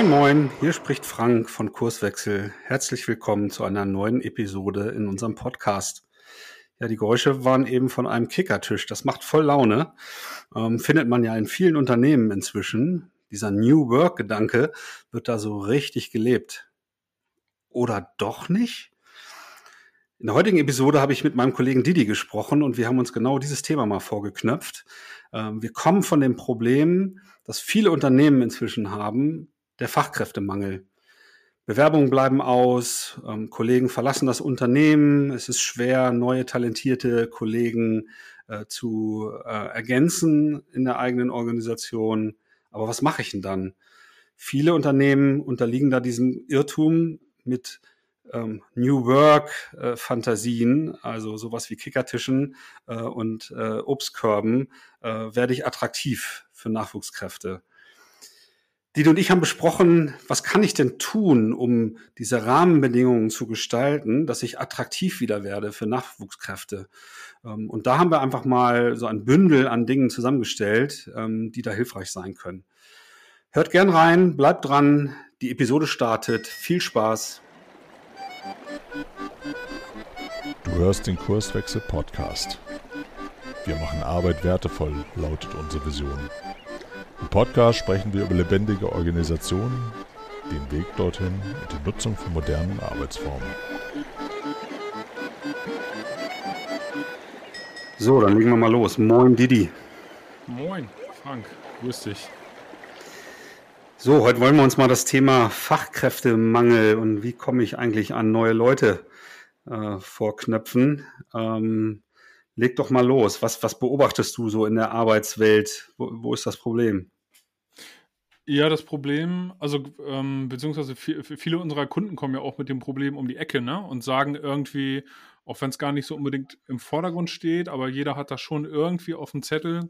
Moin, moin, hier spricht Frank von Kurswechsel. Herzlich willkommen zu einer neuen Episode in unserem Podcast. Ja, die Geräusche waren eben von einem Kickertisch. Das macht voll Laune. Ähm, findet man ja in vielen Unternehmen inzwischen. Dieser New Work-Gedanke wird da so richtig gelebt. Oder doch nicht? In der heutigen Episode habe ich mit meinem Kollegen Didi gesprochen und wir haben uns genau dieses Thema mal vorgeknöpft. Ähm, wir kommen von dem Problem, das viele Unternehmen inzwischen haben, der Fachkräftemangel. Bewerbungen bleiben aus, ähm, Kollegen verlassen das Unternehmen, es ist schwer, neue talentierte Kollegen äh, zu äh, ergänzen in der eigenen Organisation. Aber was mache ich denn dann? Viele Unternehmen unterliegen da diesem Irrtum mit ähm, New Work äh, also sowas wie Kickertischen äh, und äh, Obstkörben, äh, werde ich attraktiv für Nachwuchskräfte. Didi und ich haben besprochen, was kann ich denn tun, um diese Rahmenbedingungen zu gestalten, dass ich attraktiv wieder werde für Nachwuchskräfte. Ähm, und da haben wir einfach mal so ein Bündel an Dingen zusammengestellt, ähm, die da hilfreich sein können. Hört gern rein, bleibt dran, die Episode startet. Viel Spaß. Du hörst den Kurswechsel Podcast. Wir machen Arbeit wertevoll, lautet unsere Vision. Im Podcast sprechen wir über lebendige Organisationen, den Weg dorthin und die Nutzung von modernen Arbeitsformen. So, dann legen wir mal los. Moin Didi. Moin, Frank. Grüß dich. So, heute wollen wir uns mal das Thema Fachkräftemangel und wie komme ich eigentlich an neue Leute äh, vorknöpfen. Ähm, leg doch mal los. Was, was beobachtest du so in der Arbeitswelt? Wo, wo ist das Problem? Ja, das Problem, also ähm, beziehungsweise viel, viele unserer Kunden kommen ja auch mit dem Problem um die Ecke, ne? Und sagen irgendwie, auch wenn es gar nicht so unbedingt im Vordergrund steht, aber jeder hat das schon irgendwie auf dem Zettel,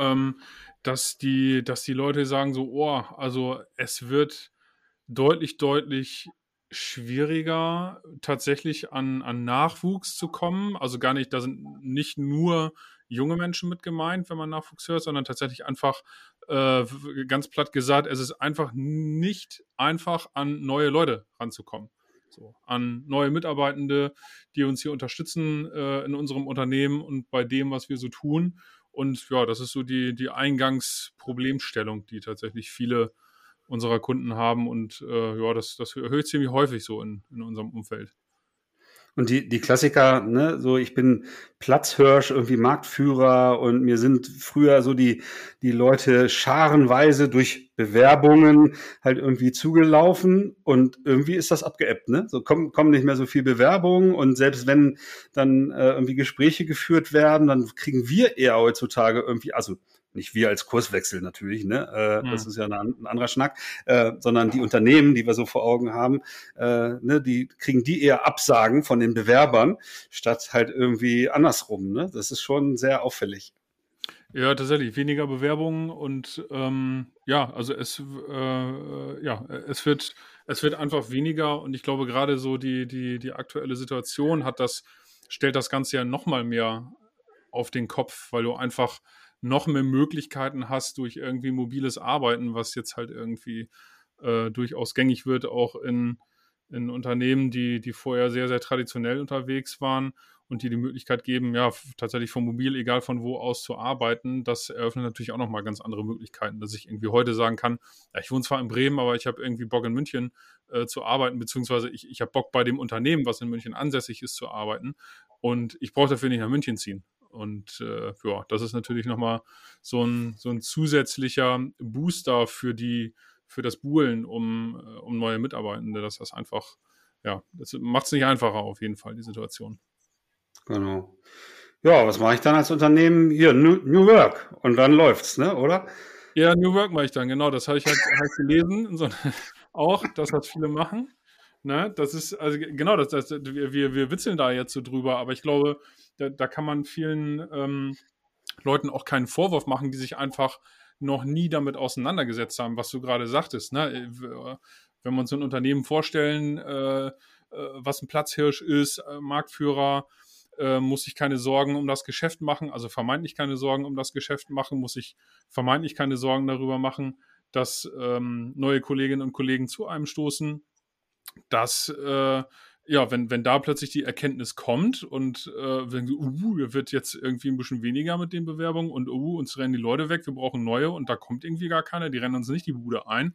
ähm, dass die, dass die Leute sagen so, oh, also es wird deutlich, deutlich schwieriger, tatsächlich an, an Nachwuchs zu kommen. Also gar nicht, da sind nicht nur junge Menschen mit gemeint, wenn man Nachwuchs hört, sondern tatsächlich einfach, äh, ganz platt gesagt, es ist einfach nicht einfach, an neue Leute ranzukommen. So, an neue Mitarbeitende, die uns hier unterstützen äh, in unserem Unternehmen und bei dem, was wir so tun. Und ja, das ist so die, die Eingangsproblemstellung, die tatsächlich viele unserer Kunden haben. Und äh, ja, das, das höre ich ziemlich häufig so in, in unserem Umfeld. Und die, die Klassiker, ne, so ich bin Platzhirsch, irgendwie Marktführer und mir sind früher so die, die Leute scharenweise durch Bewerbungen halt irgendwie zugelaufen und irgendwie ist das abgeebbt, ne? So kommen, kommen nicht mehr so viel Bewerbungen und selbst wenn dann äh, irgendwie Gespräche geführt werden, dann kriegen wir eher heutzutage irgendwie, also nicht wir als Kurswechsel natürlich, ne? Äh, mhm. Das ist ja ein, ein anderer Schnack, äh, sondern die Unternehmen, die wir so vor Augen haben, äh, ne, die kriegen die eher Absagen von den Bewerbern, statt halt irgendwie andersrum. Ne? Das ist schon sehr auffällig. Ja, tatsächlich. Weniger Bewerbungen und ähm, ja, also es, äh, ja, es wird, es wird einfach weniger und ich glaube gerade so die, die, die aktuelle Situation hat das, stellt das Ganze ja nochmal mehr auf den Kopf, weil du einfach noch mehr Möglichkeiten hast durch irgendwie mobiles Arbeiten, was jetzt halt irgendwie äh, durchaus gängig wird, auch in, in Unternehmen, die, die vorher sehr, sehr traditionell unterwegs waren und die die Möglichkeit geben, ja, tatsächlich vom Mobil, egal von wo aus zu arbeiten, das eröffnet natürlich auch nochmal ganz andere Möglichkeiten, dass ich irgendwie heute sagen kann, ja, ich wohne zwar in Bremen, aber ich habe irgendwie Bock in München äh, zu arbeiten, beziehungsweise ich, ich habe Bock bei dem Unternehmen, was in München ansässig ist, zu arbeiten und ich brauche dafür nicht nach München ziehen. Und äh, ja, das ist natürlich nochmal so ein, so ein zusätzlicher Booster für die, für das Buhlen um, äh, um neue Mitarbeitende, dass das einfach, ja, das macht es nicht einfacher auf jeden Fall, die Situation. Genau. Ja, was mache ich dann als Unternehmen? Hier, New, New Work. Und dann läuft's, ne, oder? Ja, New Work mache ich dann, genau. Das habe ich halt, halt gelesen. So, auch, dass das viele machen. Ne? Das ist, also genau, das, das, wir, wir witzeln da jetzt so drüber, aber ich glaube, da, da kann man vielen ähm, Leuten auch keinen Vorwurf machen, die sich einfach noch nie damit auseinandergesetzt haben, was du gerade sagtest. Ne? Äh, wenn wir uns ein Unternehmen vorstellen, äh, äh, was ein Platzhirsch ist, äh, Marktführer, äh, muss ich keine Sorgen um das Geschäft machen, also vermeintlich keine Sorgen um das Geschäft machen, muss ich vermeintlich keine Sorgen darüber machen, dass ähm, neue Kolleginnen und Kollegen zu einem stoßen, dass äh, ja, wenn, wenn da plötzlich die Erkenntnis kommt und äh, wenn uh, wird jetzt irgendwie ein bisschen weniger mit den Bewerbungen und uh, uns rennen die Leute weg, wir brauchen neue und da kommt irgendwie gar keiner, die rennen uns nicht die Bude ein.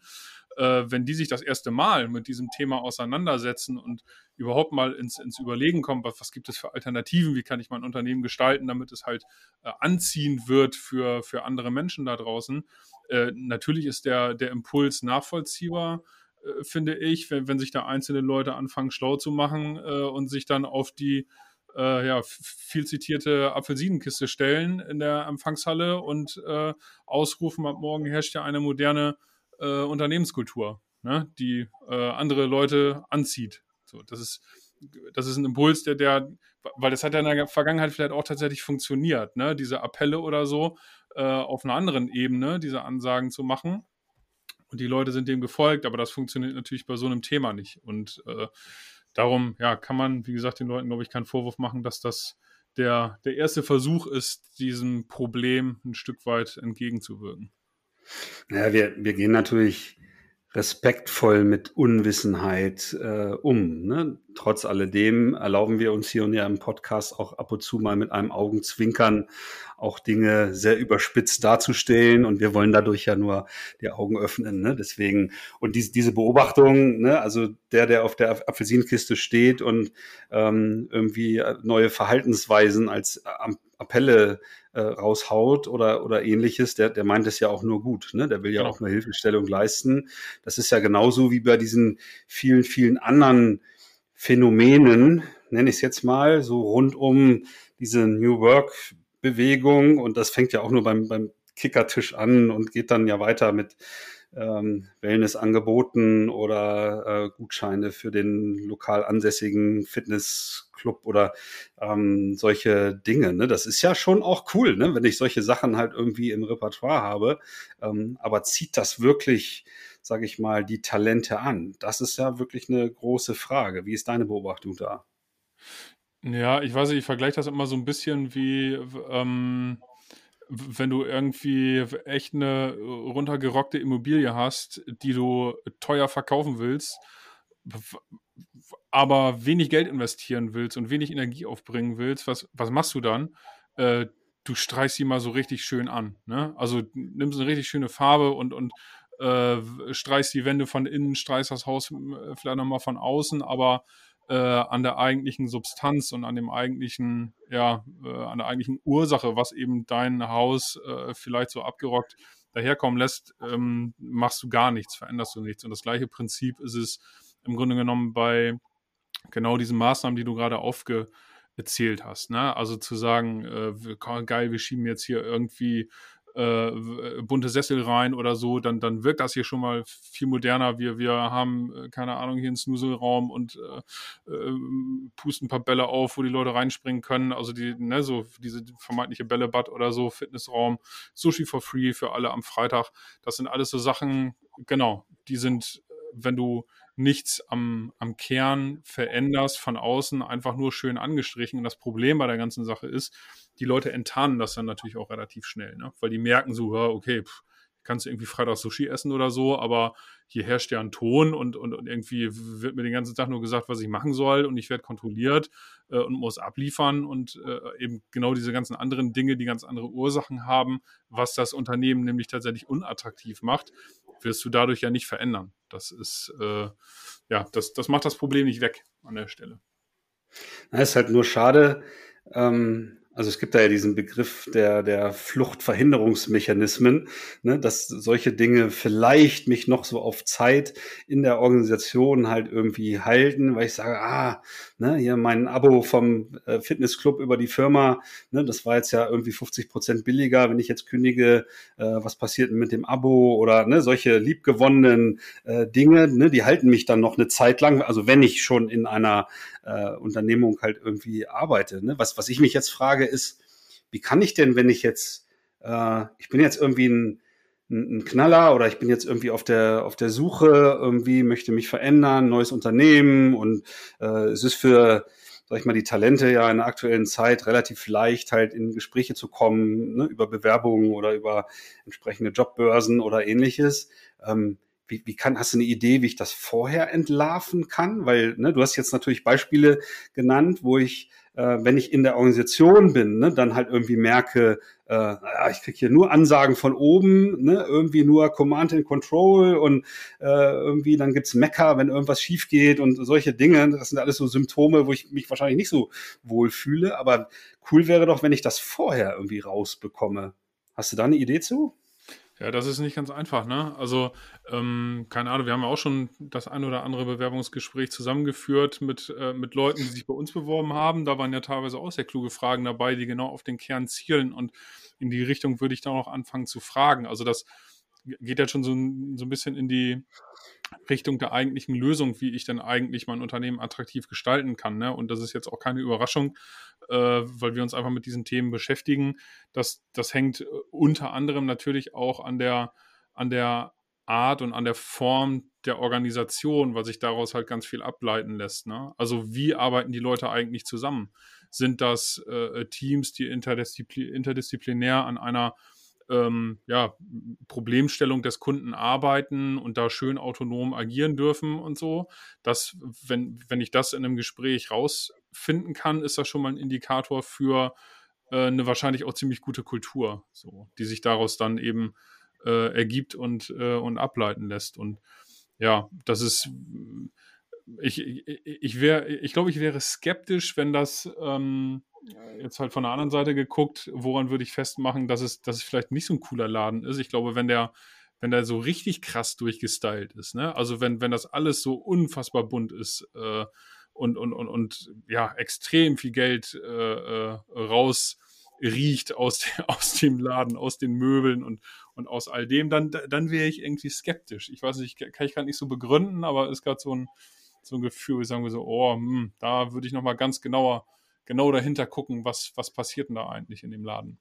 Äh, wenn die sich das erste Mal mit diesem Thema auseinandersetzen und überhaupt mal ins, ins Überlegen kommen, was, was gibt es für Alternativen, wie kann ich mein Unternehmen gestalten, damit es halt äh, anziehend wird für, für andere Menschen da draußen. Äh, natürlich ist der, der Impuls nachvollziehbar äh, finde ich, wenn, wenn sich da einzelne Leute anfangen, schlau zu machen äh, und sich dann auf die äh, ja, viel zitierte Apfelsinenkiste stellen in der Empfangshalle und äh, ausrufen, ab morgen herrscht ja eine moderne äh, Unternehmenskultur, ne, die andere Leute anzieht. So, das ist das ist ein Impuls, der, der, weil das hat ja in der Vergangenheit vielleicht auch tatsächlich funktioniert, ne? diese Appelle oder so äh, auf einer anderen Ebene, diese Ansagen zu machen und die Leute sind dem gefolgt, aber das funktioniert natürlich bei so einem Thema nicht. Und äh, darum, ja, kann man, wie gesagt, den Leuten, glaube ich, keinen Vorwurf machen, dass das der, der erste Versuch ist, diesem Problem ein Stück weit entgegenzuwirken. Ja, wir, wir gehen natürlich respektvoll mit Unwissenheit äh, um. Ne? Trotz alledem erlauben wir uns hier und ja im Podcast auch ab und zu mal mit einem Augenzwinkern auch Dinge sehr überspitzt darzustellen und wir wollen dadurch ja nur die Augen öffnen. Ne? Deswegen, und diese, diese Beobachtung, ne? also der, der auf der Apfelsinenkiste steht und ähm, irgendwie neue Verhaltensweisen als Appelle äh, raushaut oder, oder ähnliches, der, der meint es ja auch nur gut. Ne? Der will ja genau. auch eine Hilfestellung leisten. Das ist ja genauso wie bei diesen vielen, vielen anderen Phänomenen, nenne ich es jetzt mal, so rund um diese New Work Bewegung und das fängt ja auch nur beim, beim Kickertisch an und geht dann ja weiter mit ähm, Wellnessangeboten oder äh, Gutscheine für den lokal ansässigen Fitnessclub oder ähm, solche Dinge. Ne? Das ist ja schon auch cool, ne? wenn ich solche Sachen halt irgendwie im Repertoire habe. Ähm, aber zieht das wirklich, sage ich mal, die Talente an? Das ist ja wirklich eine große Frage. Wie ist deine Beobachtung da? Ja, ich weiß nicht, ich vergleiche das immer so ein bisschen wie, ähm, wenn du irgendwie echt eine runtergerockte Immobilie hast, die du teuer verkaufen willst, aber wenig Geld investieren willst und wenig Energie aufbringen willst, was, was machst du dann? Äh, du streichst sie mal so richtig schön an. Ne? Also nimmst eine richtig schöne Farbe und, und äh, streichst die Wände von innen, streichst das Haus äh, vielleicht nochmal von außen, aber äh, an der eigentlichen Substanz und an dem eigentlichen, ja, äh, an der eigentlichen Ursache, was eben dein Haus äh, vielleicht so abgerockt daherkommen lässt, ähm, machst du gar nichts, veränderst du nichts. Und das gleiche Prinzip ist es im Grunde genommen bei genau diesen Maßnahmen, die du gerade aufgezählt hast. Ne? Also zu sagen, äh, geil, wir schieben jetzt hier irgendwie äh, bunte Sessel rein oder so, dann, dann wirkt das hier schon mal viel moderner. Wir, wir haben, äh, keine Ahnung, hier einen Snuselraum und äh, äh, pusten ein paar Bälle auf, wo die Leute reinspringen können. Also die, ne, so diese vermeintliche Bällebad oder so, Fitnessraum, Sushi for free für alle am Freitag. Das sind alles so Sachen, genau, die sind, wenn du nichts am, am Kern veränderst von außen, einfach nur schön angestrichen. Und das Problem bei der ganzen Sache ist, die Leute enttarnen das dann natürlich auch relativ schnell, ne? weil die merken so, okay, pff, kannst du irgendwie Freitag Sushi essen oder so, aber hier herrscht ja ein Ton und, und, und irgendwie wird mir den ganzen Tag nur gesagt, was ich machen soll und ich werde kontrolliert äh, und muss abliefern und äh, eben genau diese ganzen anderen Dinge, die ganz andere Ursachen haben, was das Unternehmen nämlich tatsächlich unattraktiv macht, wirst du dadurch ja nicht verändern. Das ist, äh, ja, das, das macht das Problem nicht weg an der Stelle. Es ist halt nur schade, ähm, also es gibt da ja diesen Begriff der, der Fluchtverhinderungsmechanismen, ne, dass solche Dinge vielleicht mich noch so auf Zeit in der Organisation halt irgendwie halten, weil ich sage, ah, ne, hier mein Abo vom äh, Fitnessclub über die Firma, ne, das war jetzt ja irgendwie 50 Prozent billiger, wenn ich jetzt kündige, äh, was passiert denn mit dem Abo oder ne, solche liebgewonnenen äh, Dinge, ne, die halten mich dann noch eine Zeit lang, also wenn ich schon in einer äh, Unternehmung halt irgendwie arbeite. Ne? Was, was ich mich jetzt frage, ist, wie kann ich denn, wenn ich jetzt, äh, ich bin jetzt irgendwie ein, ein Knaller oder ich bin jetzt irgendwie auf der auf der Suche, irgendwie möchte mich verändern, neues Unternehmen und äh, es ist für sag ich mal, die Talente ja in der aktuellen Zeit relativ leicht halt in Gespräche zu kommen, ne, über Bewerbungen oder über entsprechende Jobbörsen oder ähnliches. Ähm, wie, wie kann, hast du eine Idee, wie ich das vorher entlarven kann? Weil, ne, du hast jetzt natürlich Beispiele genannt, wo ich, äh, wenn ich in der Organisation bin, ne, dann halt irgendwie merke, äh, ich kriege hier nur Ansagen von oben, ne, irgendwie nur Command and Control und äh, irgendwie dann gibt's Mecker, wenn irgendwas schief geht und solche Dinge. Das sind alles so Symptome, wo ich mich wahrscheinlich nicht so wohl fühle. Aber cool wäre doch, wenn ich das vorher irgendwie rausbekomme. Hast du da eine Idee zu? Ja, das ist nicht ganz einfach, ne? Also, ähm, keine Ahnung, wir haben ja auch schon das ein oder andere Bewerbungsgespräch zusammengeführt mit, äh, mit Leuten, die sich bei uns beworben haben. Da waren ja teilweise auch sehr kluge Fragen dabei, die genau auf den Kern zielen. Und in die Richtung würde ich da auch anfangen zu fragen. Also, das geht ja schon so, so ein bisschen in die Richtung der eigentlichen Lösung, wie ich denn eigentlich mein Unternehmen attraktiv gestalten kann. Ne? Und das ist jetzt auch keine Überraschung, äh, weil wir uns einfach mit diesen Themen beschäftigen. Das, das hängt äh, unter anderem natürlich auch an der, an der Art und an der Form der Organisation, weil sich daraus halt ganz viel ableiten lässt. Ne? Also wie arbeiten die Leute eigentlich zusammen? Sind das äh, Teams, die interdiszipl interdisziplinär an einer ähm, ja, Problemstellung des Kunden arbeiten und da schön autonom agieren dürfen und so. Das, wenn, wenn ich das in einem Gespräch rausfinden kann, ist das schon mal ein Indikator für äh, eine wahrscheinlich auch ziemlich gute Kultur, so, die sich daraus dann eben äh, ergibt und, äh, und ableiten lässt. Und ja, das ist ich, ich, ich ich glaube, ich wäre skeptisch, wenn das ähm, jetzt halt von der anderen Seite geguckt, woran würde ich festmachen, dass es, dass es vielleicht nicht so ein cooler Laden ist. Ich glaube, wenn der, wenn der so richtig krass durchgestylt ist, ne? Also wenn, wenn das alles so unfassbar bunt ist äh, und, und, und, und ja, extrem viel Geld äh, äh, raus riecht aus, de, aus dem Laden, aus den Möbeln und, und aus all dem, dann, dann wäre ich irgendwie skeptisch. Ich weiß nicht, kann ich gar nicht so begründen, aber es gab so ein, so ein Gefühl, sagen wir so, oh, hm, da würde ich nochmal ganz genauer genau dahinter gucken, was, was passiert denn da eigentlich in dem Laden.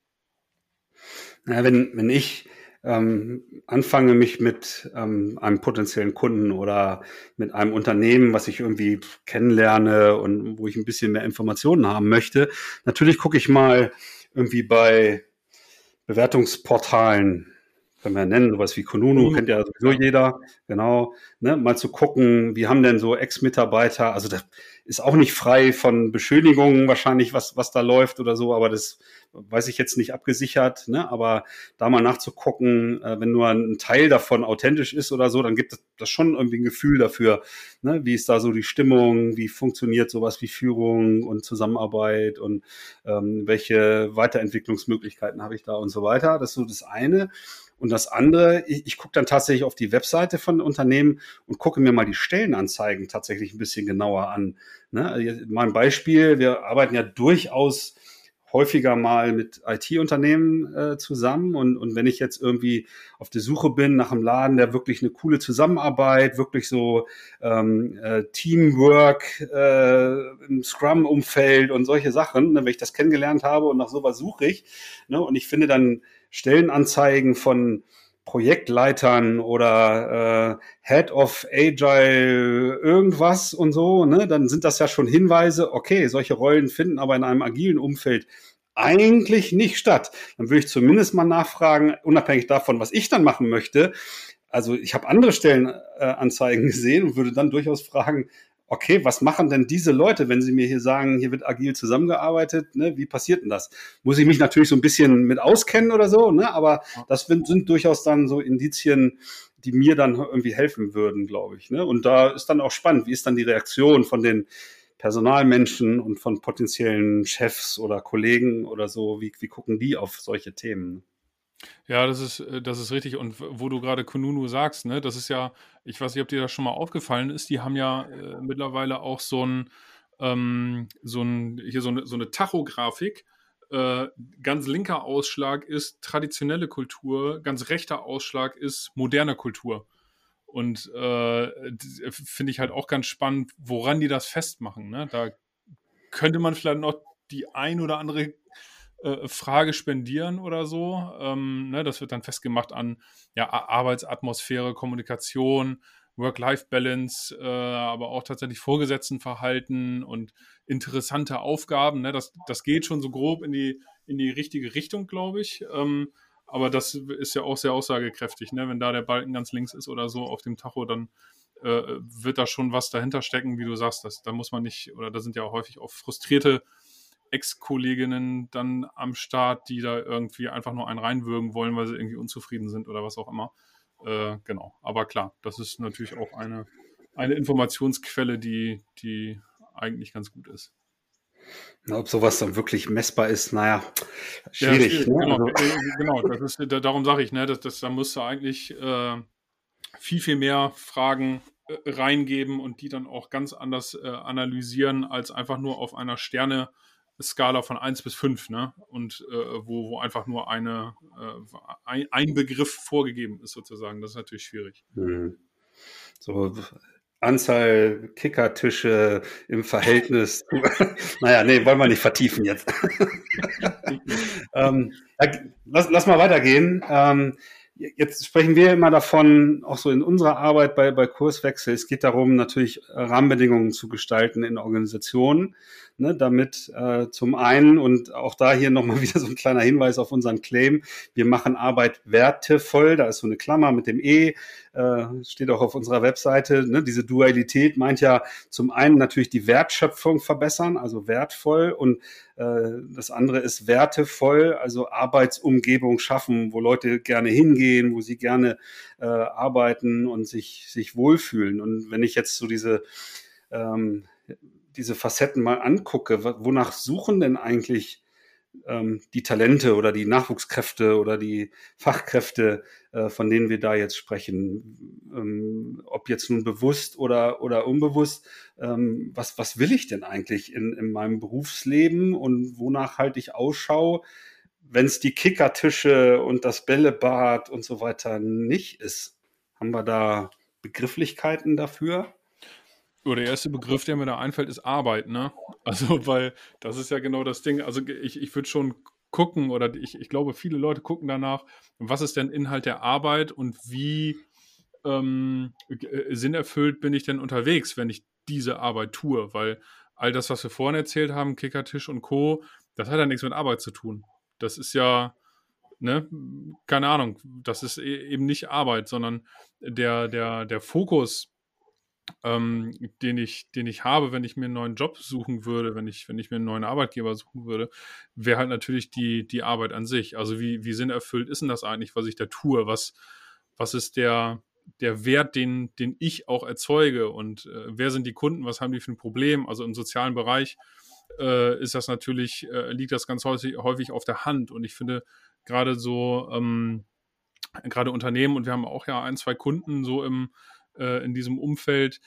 Ja, wenn, wenn ich ähm, anfange, mich mit ähm, einem potenziellen Kunden oder mit einem Unternehmen, was ich irgendwie kennenlerne und wo ich ein bisschen mehr Informationen haben möchte, natürlich gucke ich mal irgendwie bei Bewertungsportalen können wir nennen, sowas wie Konunu, mhm. kennt ja sowieso jeder, genau, ne, mal zu gucken, wie haben denn so Ex-Mitarbeiter, also das ist auch nicht frei von Beschönigungen wahrscheinlich, was, was da läuft oder so, aber das weiß ich jetzt nicht abgesichert, ne, aber da mal nachzugucken, äh, wenn nur ein Teil davon authentisch ist oder so, dann gibt es das schon irgendwie ein Gefühl dafür, ne, wie ist da so die Stimmung, wie funktioniert sowas wie Führung und Zusammenarbeit und ähm, welche Weiterentwicklungsmöglichkeiten habe ich da und so weiter. Das ist so das eine. Und das andere, ich, ich gucke dann tatsächlich auf die Webseite von Unternehmen und gucke mir mal die Stellenanzeigen tatsächlich ein bisschen genauer an. Ne? Also mal ein Beispiel, wir arbeiten ja durchaus häufiger mal mit IT-Unternehmen äh, zusammen. Und, und wenn ich jetzt irgendwie auf der Suche bin nach einem Laden, der wirklich eine coole Zusammenarbeit, wirklich so ähm, äh, Teamwork äh, im Scrum-Umfeld und solche Sachen, ne, wenn ich das kennengelernt habe und nach sowas suche ich, ne, und ich finde dann Stellenanzeigen von Projektleitern oder äh, Head of Agile irgendwas und so, ne, dann sind das ja schon Hinweise, okay, solche Rollen finden aber in einem agilen Umfeld eigentlich nicht statt. Dann würde ich zumindest mal nachfragen, unabhängig davon, was ich dann machen möchte. Also ich habe andere Stellenanzeigen gesehen und würde dann durchaus fragen, okay, was machen denn diese Leute, wenn sie mir hier sagen, hier wird agil zusammengearbeitet, ne? wie passiert denn das? Muss ich mich natürlich so ein bisschen mit auskennen oder so, ne? aber das sind, sind durchaus dann so Indizien, die mir dann irgendwie helfen würden, glaube ich. Ne? Und da ist dann auch spannend, wie ist dann die Reaktion von den Personalmenschen und von potenziellen Chefs oder Kollegen oder so, wie, wie gucken die auf solche Themen? Ja, das ist, äh, das ist richtig. Und wo du gerade Kununu sagst, ne, das ist ja, ich weiß nicht, ob dir das schon mal aufgefallen ist, die haben ja äh, mittlerweile auch so ein, ähm, so ein, hier so eine, so eine Tachografik. Äh, ganz linker Ausschlag ist traditionelle Kultur, ganz rechter Ausschlag ist moderne Kultur. Und äh, finde ich halt auch ganz spannend, woran die das festmachen. Ne? Da könnte man vielleicht noch die ein oder andere äh, Frage spendieren oder so. Ähm, ne, das wird dann festgemacht an ja, Arbeitsatmosphäre, Kommunikation, Work-Life-Balance, äh, aber auch tatsächlich Vorgesetztenverhalten und interessante Aufgaben. Ne? Das, das geht schon so grob in die, in die richtige Richtung, glaube ich. Ähm, aber das ist ja auch sehr aussagekräftig. Ne? Wenn da der Balken ganz links ist oder so auf dem Tacho, dann äh, wird da schon was dahinter stecken, wie du sagst. Das, da muss man nicht, oder da sind ja häufig auch frustrierte Ex-Kolleginnen dann am Start, die da irgendwie einfach nur einen reinwürgen wollen, weil sie irgendwie unzufrieden sind oder was auch immer. Äh, genau. Aber klar, das ist natürlich auch eine, eine Informationsquelle, die, die eigentlich ganz gut ist. Ob sowas dann wirklich messbar ist, naja, schwierig. Ja, schwierig ne? genau, also. Äh, genau, das ist, darum sage ich, ne, dass, dass, da musst du eigentlich äh, viel, viel mehr Fragen äh, reingeben und die dann auch ganz anders äh, analysieren, als einfach nur auf einer Sterne- Skala von 1 bis 5, ne? Und äh, wo, wo einfach nur eine, äh, ein, ein, Begriff vorgegeben ist, sozusagen. Das ist natürlich schwierig. Mhm. So Anzahl Kickertische im Verhältnis. naja, nee, wollen wir nicht vertiefen jetzt. ähm, lass, lass mal weitergehen. Ähm, Jetzt sprechen wir immer davon, auch so in unserer Arbeit bei, bei Kurswechsel, es geht darum, natürlich Rahmenbedingungen zu gestalten in Organisationen, ne, damit äh, zum einen und auch da hier nochmal wieder so ein kleiner Hinweis auf unseren Claim, wir machen Arbeit wertevoll, da ist so eine Klammer mit dem E, äh, steht auch auf unserer Webseite, ne, diese Dualität meint ja zum einen natürlich die Wertschöpfung verbessern, also wertvoll und äh, das andere ist wertevoll, also Arbeitsumgebung schaffen, wo Leute gerne hingehen, wo sie gerne äh, arbeiten und sich, sich wohlfühlen. Und wenn ich jetzt so diese, ähm, diese Facetten mal angucke, wonach suchen denn eigentlich ähm, die Talente oder die Nachwuchskräfte oder die Fachkräfte, äh, von denen wir da jetzt sprechen, ähm, ob jetzt nun bewusst oder, oder unbewusst, ähm, was, was will ich denn eigentlich in, in meinem Berufsleben und wonach halte ich Ausschau, wenn es die Kickertische und das Bällebad und so weiter nicht ist? Haben wir da Begrifflichkeiten dafür? Der erste Begriff, der mir da einfällt, ist Arbeit, ne? Also, weil das ist ja genau das Ding. Also, ich, ich würde schon gucken, oder ich, ich glaube, viele Leute gucken danach, was ist denn Inhalt der Arbeit und wie ähm, äh, sinnerfüllt bin ich denn unterwegs, wenn ich diese Arbeit tue? Weil all das, was wir vorhin erzählt haben, Kickertisch und Co., das hat ja nichts mit Arbeit zu tun. Das ist ja, ne, keine Ahnung, das ist e-, eben nicht Arbeit, sondern der, der, der Fokus ähm, den, ich, den ich habe, wenn ich mir einen neuen Job suchen würde, wenn ich, wenn ich mir einen neuen Arbeitgeber suchen würde, wäre halt natürlich die, die Arbeit an sich. Also wie, wie sinnerfüllt ist denn das eigentlich, was ich da tue? Was, was ist der, der Wert, den, den ich auch erzeuge? Und äh, wer sind die Kunden? Was haben die für ein Problem? Also im sozialen Bereich äh, ist das natürlich, äh, liegt das ganz häufig, häufig auf der Hand. Und ich finde gerade so, ähm, gerade Unternehmen und wir haben auch ja ein, zwei Kunden so im äh, in diesem Umfeld,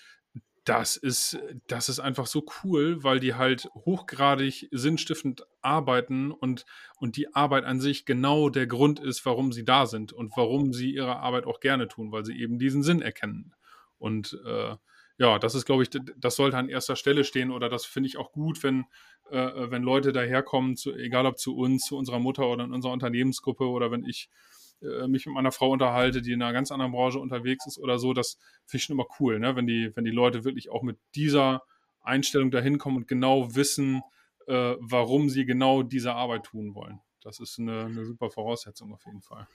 das ist, das ist einfach so cool, weil die halt hochgradig sinnstiftend arbeiten und, und die Arbeit an sich genau der Grund ist, warum sie da sind und warum sie ihre Arbeit auch gerne tun, weil sie eben diesen Sinn erkennen. Und äh, ja, das ist, glaube ich, das sollte an erster Stelle stehen oder das finde ich auch gut, wenn, äh, wenn Leute daherkommen, zu, egal ob zu uns, zu unserer Mutter oder in unserer Unternehmensgruppe oder wenn ich äh, mich mit meiner Frau unterhalte, die in einer ganz anderen Branche unterwegs ist oder so, das finde ich schon immer cool, ne? wenn, die, wenn die Leute wirklich auch mit dieser Einstellung dahin kommen und genau wissen, äh, warum sie genau diese Arbeit tun wollen. Das ist eine, eine super Voraussetzung auf jeden Fall.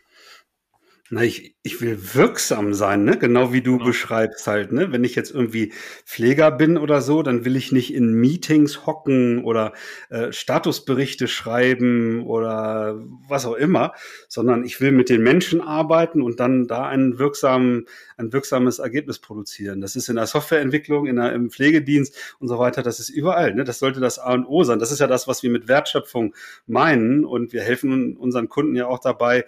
Na, ich, ich will wirksam sein, ne? Genau wie du genau. beschreibst halt, ne? Wenn ich jetzt irgendwie Pfleger bin oder so, dann will ich nicht in Meetings hocken oder äh, Statusberichte schreiben oder was auch immer, sondern ich will mit den Menschen arbeiten und dann da einen wirksamen, ein wirksames Ergebnis produzieren. Das ist in der Softwareentwicklung, in der, im Pflegedienst und so weiter, das ist überall, ne? Das sollte das A und O sein. Das ist ja das, was wir mit Wertschöpfung meinen und wir helfen unseren Kunden ja auch dabei,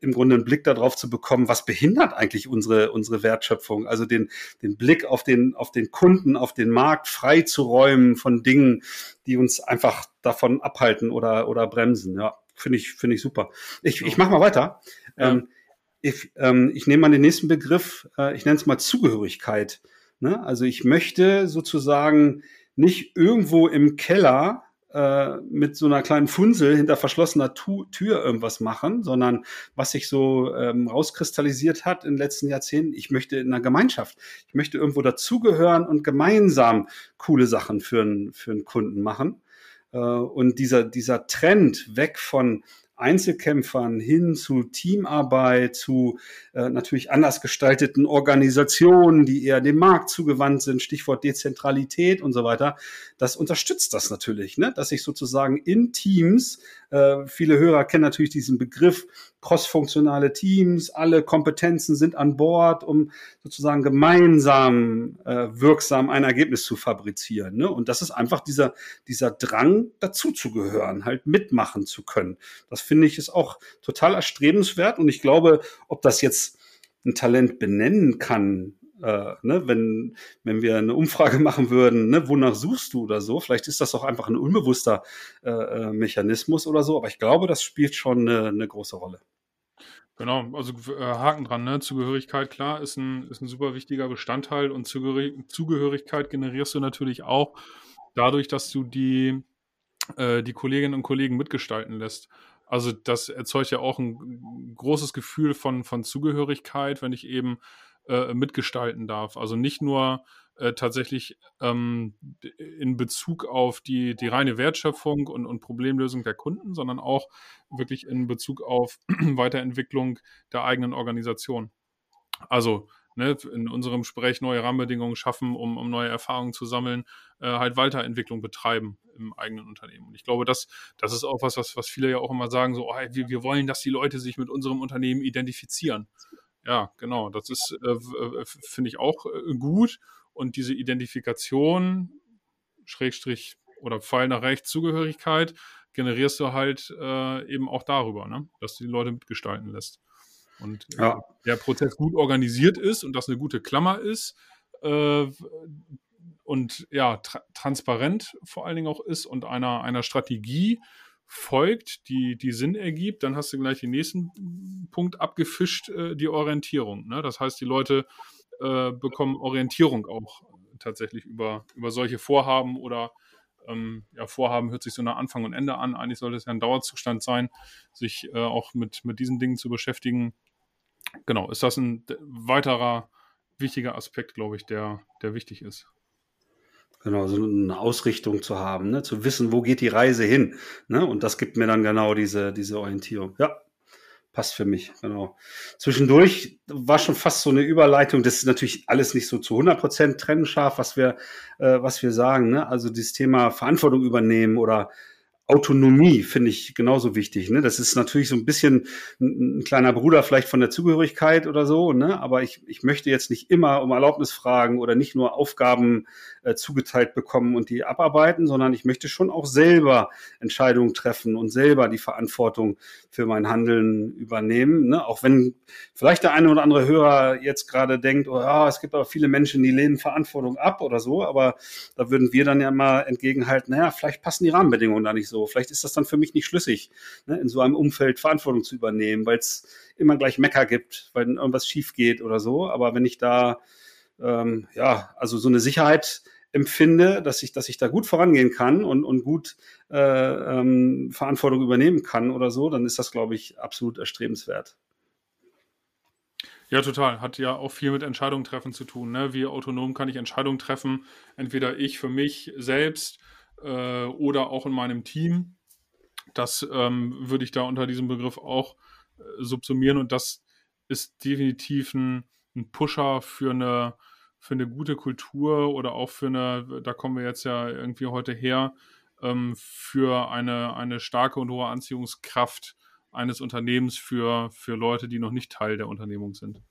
im Grunde einen Blick darauf zu bekommen, was behindert eigentlich unsere, unsere Wertschöpfung? Also den, den Blick auf den, auf den Kunden, auf den Markt frei zu räumen von Dingen, die uns einfach davon abhalten oder, oder bremsen. Ja, finde ich, finde ich super. Ich, ich mache mal weiter. Ja. Ähm, ich, ähm, ich nehme mal den nächsten Begriff, äh, ich nenne es mal Zugehörigkeit. Ne? Also ich möchte sozusagen nicht irgendwo im Keller äh, mit so einer kleinen Funsel hinter verschlossener tu Tür irgendwas machen, sondern was sich so ähm, rauskristallisiert hat in den letzten Jahrzehnten, ich möchte in einer Gemeinschaft, ich möchte irgendwo dazugehören und gemeinsam coole Sachen für, einen für Kunden machen. Äh, und dieser, dieser Trend weg von Einzelkämpfern hin zu Teamarbeit, zu äh, natürlich anders gestalteten Organisationen, die eher dem Markt zugewandt sind, Stichwort Dezentralität und so weiter, das unterstützt das natürlich, ne? dass ich sozusagen in Teams, äh, viele Hörer kennen natürlich diesen Begriff, crossfunktionale Teams, alle Kompetenzen sind an Bord, um sozusagen gemeinsam äh, wirksam ein Ergebnis zu fabrizieren. Ne? Und das ist einfach dieser, dieser Drang, dazuzugehören, halt mitmachen zu können. Das finde ich ist auch total erstrebenswert. Und ich glaube, ob das jetzt ein Talent benennen kann, äh, ne, wenn, wenn wir eine Umfrage machen würden, ne, wonach suchst du oder so, vielleicht ist das auch einfach ein unbewusster äh, äh, Mechanismus oder so, aber ich glaube, das spielt schon eine, eine große Rolle. Genau, also äh, Haken dran, ne? Zugehörigkeit, klar, ist ein, ist ein super wichtiger Bestandteil und Zugehörigkeit generierst du natürlich auch dadurch, dass du die, äh, die Kolleginnen und Kollegen mitgestalten lässt. Also das erzeugt ja auch ein großes Gefühl von, von Zugehörigkeit, wenn ich eben äh, mitgestalten darf. Also nicht nur äh, tatsächlich ähm, in Bezug auf die, die reine Wertschöpfung und, und Problemlösung der Kunden, sondern auch wirklich in Bezug auf Weiterentwicklung der eigenen Organisation. Also ne, in unserem Gespräch neue Rahmenbedingungen schaffen, um, um neue Erfahrungen zu sammeln, äh, halt Weiterentwicklung betreiben im eigenen Unternehmen. Und ich glaube, das, das ist auch was, was, was viele ja auch immer sagen, so, oh, wir, wir wollen, dass die Leute sich mit unserem Unternehmen identifizieren. Ja, genau. Das ist, äh, äh finde ich auch äh, gut. Und diese Identifikation, Schrägstrich oder Pfeil nach rechts Zugehörigkeit, generierst du halt äh, eben auch darüber, ne? dass du die Leute mitgestalten lässt. Und äh, ja. der Prozess gut organisiert ist und das eine gute Klammer ist äh, und ja, tra transparent vor allen Dingen auch ist und einer, einer Strategie folgt, die, die Sinn ergibt, dann hast du gleich den nächsten Punkt abgefischt, äh, die Orientierung. Ne? Das heißt, die Leute äh, bekommen Orientierung auch tatsächlich über, über solche Vorhaben oder ähm, ja, Vorhaben hört sich so nach Anfang und Ende an. Eigentlich sollte es ja ein Dauerzustand sein, sich äh, auch mit, mit diesen Dingen zu beschäftigen. Genau, ist das ein weiterer wichtiger Aspekt, glaube ich, der, der wichtig ist. Genau, so eine Ausrichtung zu haben, ne? zu wissen, wo geht die Reise hin. Ne? Und das gibt mir dann genau diese, diese Orientierung. Ja, passt für mich, genau. Zwischendurch war schon fast so eine Überleitung, das ist natürlich alles nicht so zu 100 Prozent trennscharf, was wir, äh, was wir sagen, ne? also dieses Thema Verantwortung übernehmen oder Autonomie finde ich genauso wichtig. Ne? Das ist natürlich so ein bisschen ein, ein, kleiner Bruder vielleicht von der Zugehörigkeit oder so, ne? aber ich, ich möchte jetzt nicht immer um Erlaubnis fragen oder nicht nur Aufgaben äh, zugeteilt bekommen und die abarbeiten, sondern ich möchte schon auch selber Entscheidungen treffen und selber die Verantwortung für mein Handeln übernehmen. Ne? Auch wenn vielleicht der eine oder andere Hörer jetzt gerade denkt, oh ja, es gibt aber viele Menschen, die lehnen Verantwortung ab oder so, aber da würden wir dann ja mal entgegenhalten, naja, vielleicht passen die Rahmenbedingungen da nicht so so. Vielleicht ist das dann für mich nicht schlüssig, ne, in so einem Umfeld Verantwortung zu übernehmen, weil es immer gleich Mecker gibt, weil irgendwas schief geht oder so. Aber wenn ich da, ähm, ja, also so eine Sicherheit empfinde, dass ich, dass ich da gut vorangehen kann und, und gut äh, ähm, Verantwortung übernehmen kann oder so, dann ist das, glaube ich, absolut erstrebenswert. Ja, total. Hat ja auch viel mit Entscheidungen treffen zu tun. Ne? Wie autonom kann ich Entscheidungen treffen? Entweder ich für mich selbst äh, oder auch in meinem Team. Das ähm, würde ich da unter diesem Begriff auch äh, subsumieren und das ist definitiv ein, ein Pusher für eine, für eine gute Kultur oder auch für eine, da kommen wir jetzt ja irgendwie heute her, ähm, für eine, eine starke und hohe Anziehungskraft eines Unternehmens für, für Leute, die noch nicht Teil der Unternehmung sind.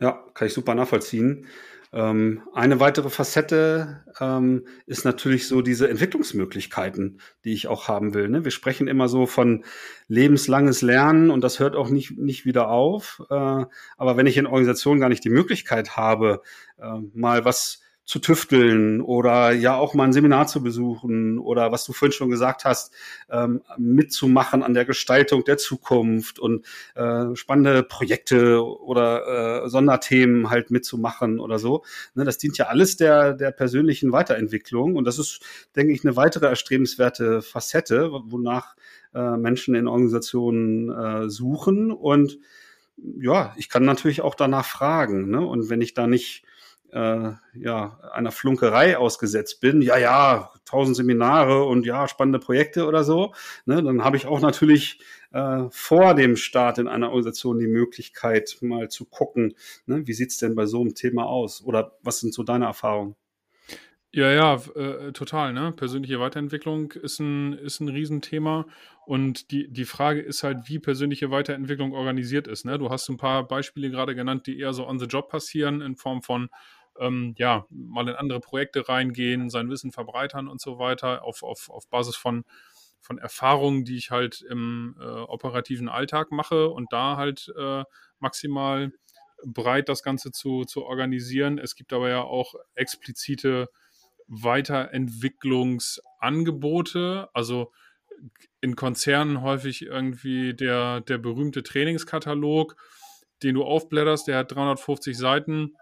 Ja, kann ich super nachvollziehen. Ähm, eine weitere Facette ähm, ist natürlich so diese Entwicklungsmöglichkeiten, die ich auch haben will. Ne? Wir sprechen immer so von lebenslanges Lernen und das hört auch nicht, nicht wieder auf. Äh, aber wenn ich in Organisationen gar nicht die Möglichkeit habe, äh, mal was zu tüfteln oder ja auch mal ein Seminar zu besuchen oder was du vorhin schon gesagt hast, ähm, mitzumachen an der Gestaltung der Zukunft und äh, spannende Projekte oder äh, Sonderthemen halt mitzumachen oder so. Ne, das dient ja alles der, der persönlichen Weiterentwicklung und das ist, denke ich, eine weitere erstrebenswerte Facette, wonach äh, Menschen in Organisationen äh, suchen und ja, ich kann natürlich auch danach fragen. Ne? Und wenn ich da nicht äh, ja, einer Flunkerei ausgesetzt bin, ja, ja, tausend Seminare und ja, spannende Projekte oder so, ne, dann habe ich auch natürlich äh, vor dem Start in einer Organisation die Möglichkeit, mal zu gucken, ne, wie sieht's denn bei so einem Thema aus? Oder was sind so deine Erfahrungen? Ja, ja, äh, total, ne? Persönliche Weiterentwicklung ist ein, ist ein Riesenthema. Und die, die Frage ist halt, wie persönliche Weiterentwicklung organisiert ist. Ne? Du hast ein paar Beispiele gerade genannt, die eher so on the job passieren, in Form von ähm, ja, mal in andere Projekte reingehen, sein Wissen verbreitern und so weiter, auf, auf, auf Basis von, von Erfahrungen, die ich halt im äh, operativen Alltag mache und da halt äh, maximal breit das Ganze zu, zu organisieren. Es gibt aber ja auch explizite Weiterentwicklungsangebote, also in Konzernen häufig irgendwie der, der berühmte Trainingskatalog, den du aufblätterst, der hat 350 Seiten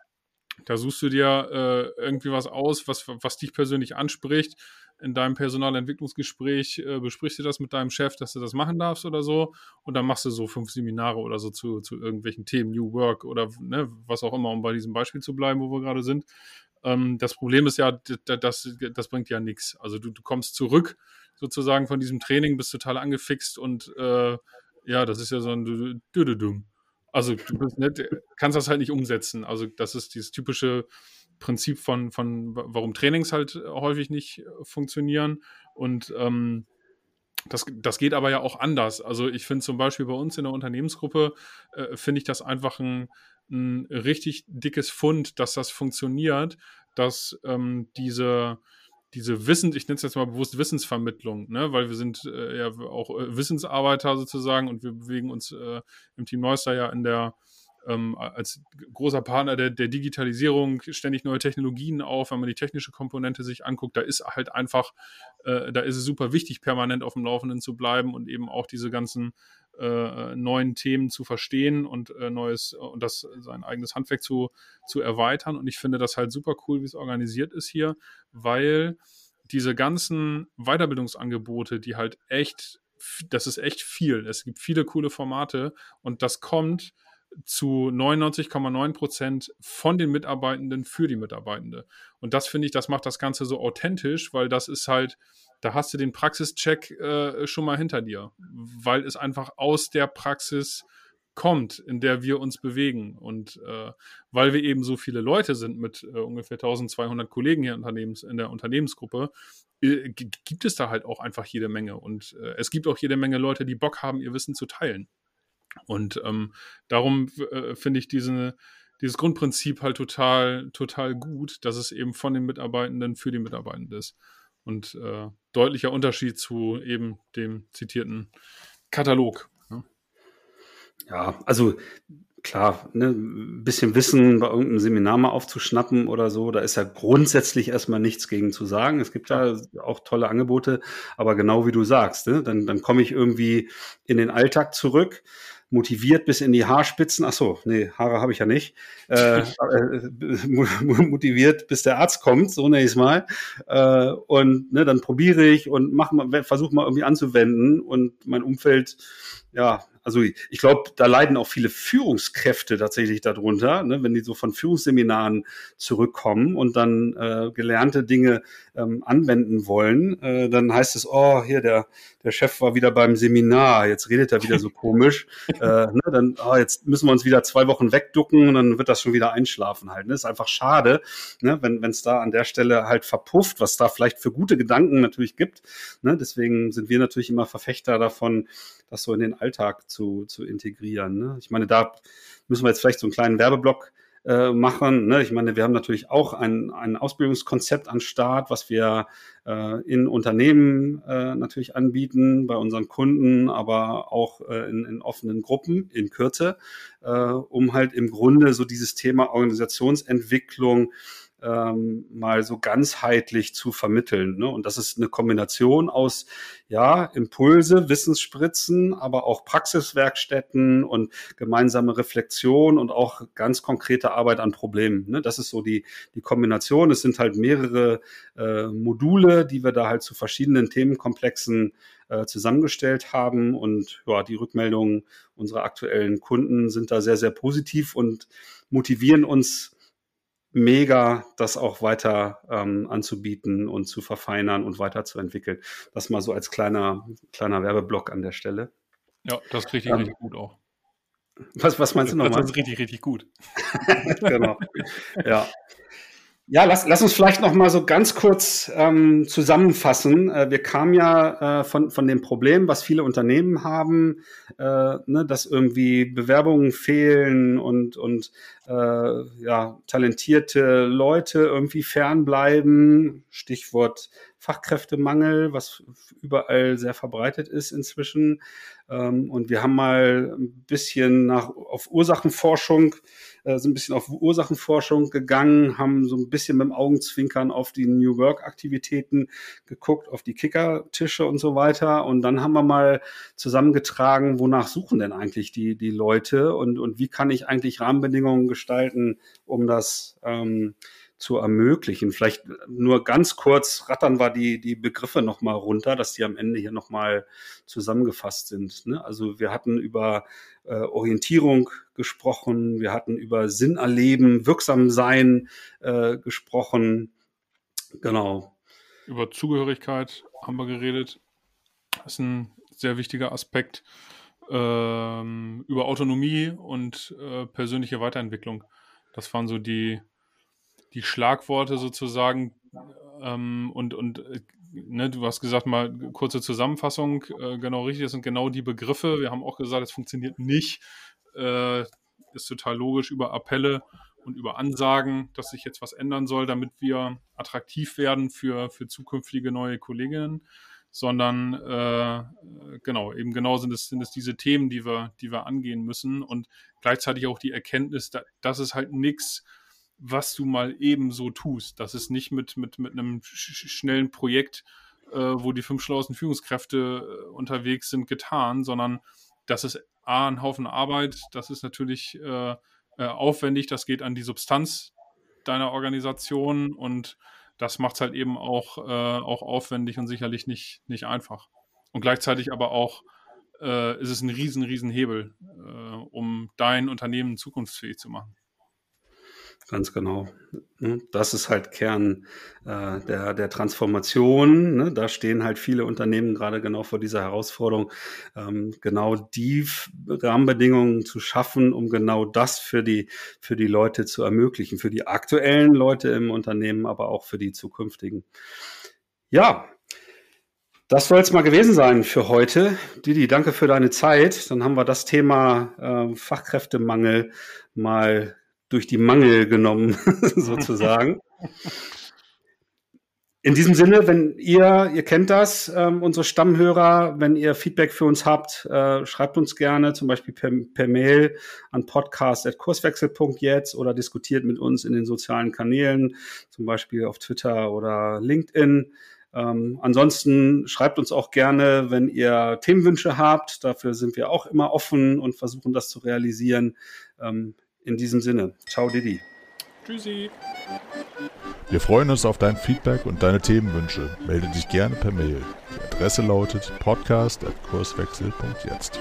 da suchst du dir äh, irgendwie was aus, was, was dich persönlich anspricht. In deinem Personalentwicklungsgespräch äh, besprichst du das mit deinem Chef, dass du das machen darfst oder so. Und dann machst du so fünf Seminare oder so zu, zu irgendwelchen Themen, New Work oder ne, was auch immer, um bei diesem Beispiel zu bleiben, wo wir gerade sind. Ähm, das Problem ist ja, das, das bringt ja nichts. Also du, du kommst zurück sozusagen von diesem Training, bist total angefixt und äh, ja, das ist ja so ein Düdüdüm. Also du bist nicht, kannst das halt nicht umsetzen. Also das ist dieses typische Prinzip von, von warum Trainings halt häufig nicht funktionieren. Und ähm, das, das geht aber ja auch anders. Also ich finde zum Beispiel bei uns in der Unternehmensgruppe, äh, finde ich das einfach ein, ein richtig dickes Fund, dass das funktioniert, dass ähm, diese diese Wissens, ich nenne es jetzt mal bewusst Wissensvermittlung, ne? weil wir sind äh, ja auch äh, Wissensarbeiter sozusagen und wir bewegen uns äh, im Team Neustar ja in der ähm, als großer Partner der, der, Digitalisierung ständig neue Technologien auf, wenn man die technische Komponente sich anguckt, da ist halt einfach, äh, da ist es super wichtig, permanent auf dem Laufenden zu bleiben und eben auch diese ganzen äh, neuen Themen zu verstehen und äh, neues und das sein eigenes Handwerk zu, zu erweitern. Und ich finde das halt super cool, wie es organisiert ist hier, weil diese ganzen Weiterbildungsangebote, die halt echt, das ist echt viel. Es gibt viele coole Formate und das kommt zu 99,9 Prozent von den Mitarbeitenden für die Mitarbeitende. Und das finde ich, das macht das Ganze so authentisch, weil das ist halt, da hast du den Praxischeck äh, schon mal hinter dir, weil es einfach aus der Praxis kommt, in der wir uns bewegen. Und äh, weil wir eben so viele Leute sind mit äh, ungefähr 1200 Kollegen hier Unternehmens, in der Unternehmensgruppe, äh, gibt es da halt auch einfach jede Menge. Und äh, es gibt auch jede Menge Leute, die Bock haben, ihr Wissen zu teilen. Und ähm, darum äh, finde ich diese, dieses Grundprinzip halt total, total gut, dass es eben von den Mitarbeitenden für die Mitarbeitenden ist. Und äh, deutlicher Unterschied zu eben dem zitierten Katalog. Ne? Ja, also klar, ne, ein bisschen Wissen bei irgendeinem Seminar mal aufzuschnappen oder so, da ist ja grundsätzlich erstmal nichts gegen zu sagen. Es gibt ja auch tolle Angebote, aber genau wie du sagst, ne, dann, dann komme ich irgendwie in den Alltag zurück motiviert bis in die Haarspitzen. Ach so, nee, Haare habe ich ja nicht. Äh, äh, motiviert, bis der Arzt kommt, so nenne ich es mal. Äh, und ne, dann probiere ich und mach mal, versuche mal irgendwie anzuwenden und mein Umfeld, ja, also ich glaube, da leiden auch viele Führungskräfte tatsächlich darunter, ne, wenn die so von Führungsseminaren zurückkommen und dann äh, gelernte Dinge ähm, anwenden wollen, äh, dann heißt es, oh, hier der der Chef war wieder beim Seminar, jetzt redet er wieder so komisch, äh, ne, dann oh, jetzt müssen wir uns wieder zwei Wochen wegducken und dann wird das schon wieder einschlafen halt. Ne? Ist einfach schade, ne, wenn es da an der Stelle halt verpufft, was da vielleicht für gute Gedanken natürlich gibt. Ne? Deswegen sind wir natürlich immer Verfechter davon, das so in den Alltag zu, zu integrieren. Ne? Ich meine, da müssen wir jetzt vielleicht so einen kleinen Werbeblock äh, machen. Ne? Ich meine, wir haben natürlich auch ein, ein Ausbildungskonzept an Start, was wir äh, in Unternehmen äh, natürlich anbieten, bei unseren Kunden, aber auch äh, in, in offenen Gruppen in Kürze, äh, um halt im Grunde so dieses Thema Organisationsentwicklung ähm, mal so ganzheitlich zu vermitteln. Ne? Und das ist eine Kombination aus ja Impulse, Wissensspritzen, aber auch Praxiswerkstätten und gemeinsame Reflexion und auch ganz konkrete Arbeit an Problemen. Ne? Das ist so die die Kombination. Es sind halt mehrere äh, Module, die wir da halt zu verschiedenen Themenkomplexen äh, zusammengestellt haben. Und ja, die Rückmeldungen unserer aktuellen Kunden sind da sehr, sehr positiv und motivieren uns mega, das auch weiter ähm, anzubieten und zu verfeinern und weiterzuentwickeln. Das mal so als kleiner, kleiner Werbeblock an der Stelle. Ja, das ist richtig, ähm, richtig gut auch. Was, was meinst du nochmal? Das ist richtig, richtig gut. genau. Ja. Ja, lass, lass uns vielleicht noch mal so ganz kurz ähm, zusammenfassen. Äh, wir kamen ja äh, von, von dem Problem, was viele Unternehmen haben, äh, ne, dass irgendwie Bewerbungen fehlen und, und äh, ja, talentierte Leute irgendwie fernbleiben. Stichwort Fachkräftemangel, was überall sehr verbreitet ist inzwischen. Ähm, und wir haben mal ein bisschen nach, auf Ursachenforschung äh, sind ein bisschen auf Ursachenforschung gegangen, haben so ein bisschen mit dem Augenzwinkern auf die New Work-Aktivitäten geguckt, auf die Kickertische und so weiter. Und dann haben wir mal zusammengetragen, wonach suchen denn eigentlich die, die Leute und, und wie kann ich eigentlich Rahmenbedingungen gestalten, um das ähm, zu ermöglichen. Vielleicht nur ganz kurz rattern wir die, die Begriffe nochmal runter, dass die am Ende hier nochmal zusammengefasst sind. Ne? Also wir hatten über äh, Orientierung gesprochen, wir hatten über Sinn erleben, wirksam sein äh, gesprochen. Genau. Über Zugehörigkeit haben wir geredet. Das ist ein sehr wichtiger Aspekt. Ähm, über Autonomie und äh, persönliche Weiterentwicklung. Das waren so die, die Schlagworte sozusagen ähm, und, und äh, ne, du hast gesagt, mal kurze Zusammenfassung, äh, genau richtig, das sind genau die Begriffe. Wir haben auch gesagt, es funktioniert nicht, äh, ist total logisch über Appelle und über Ansagen, dass sich jetzt was ändern soll, damit wir attraktiv werden für, für zukünftige neue Kolleginnen, sondern äh, genau, eben genau sind es, sind es diese Themen, die wir, die wir angehen müssen und gleichzeitig auch die Erkenntnis, dass, dass es halt nichts was du mal eben so tust. Das ist nicht mit, mit, mit einem sch schnellen Projekt, äh, wo die fünf schlauesten Führungskräfte äh, unterwegs sind, getan, sondern das ist A, ein Haufen Arbeit, das ist natürlich äh, äh aufwendig, das geht an die Substanz deiner Organisation und das macht es halt eben auch, äh, auch aufwendig und sicherlich nicht, nicht einfach. Und gleichzeitig aber auch äh, ist es ein riesen, riesen Hebel, um dein Unternehmen zukunftsfähig zu machen. Ganz genau. Ne? Das ist halt Kern äh, der, der Transformation. Ne? Da stehen halt viele Unternehmen gerade genau vor dieser Herausforderung, ähm, genau die Rahmenbedingungen zu schaffen, um genau das für die, für die Leute zu ermöglichen, für die aktuellen Leute im Unternehmen, aber auch für die zukünftigen. Ja, das soll es mal gewesen sein für heute. Didi, danke für deine Zeit. Dann haben wir das Thema äh, Fachkräftemangel mal durch die Mangel genommen, sozusagen. In diesem Sinne, wenn ihr, ihr kennt das, ähm, unsere Stammhörer, wenn ihr Feedback für uns habt, äh, schreibt uns gerne, zum Beispiel per, per Mail an podcast.kurswechsel.jetzt oder diskutiert mit uns in den sozialen Kanälen, zum Beispiel auf Twitter oder LinkedIn. Ähm, ansonsten schreibt uns auch gerne, wenn ihr Themenwünsche habt. Dafür sind wir auch immer offen und versuchen das zu realisieren. Ähm, in diesem Sinne, ciao Didi. Tschüssi. Wir freuen uns auf dein Feedback und deine Themenwünsche. Melde dich gerne per Mail. Die Adresse lautet podcast.kurswechsel.jetzt.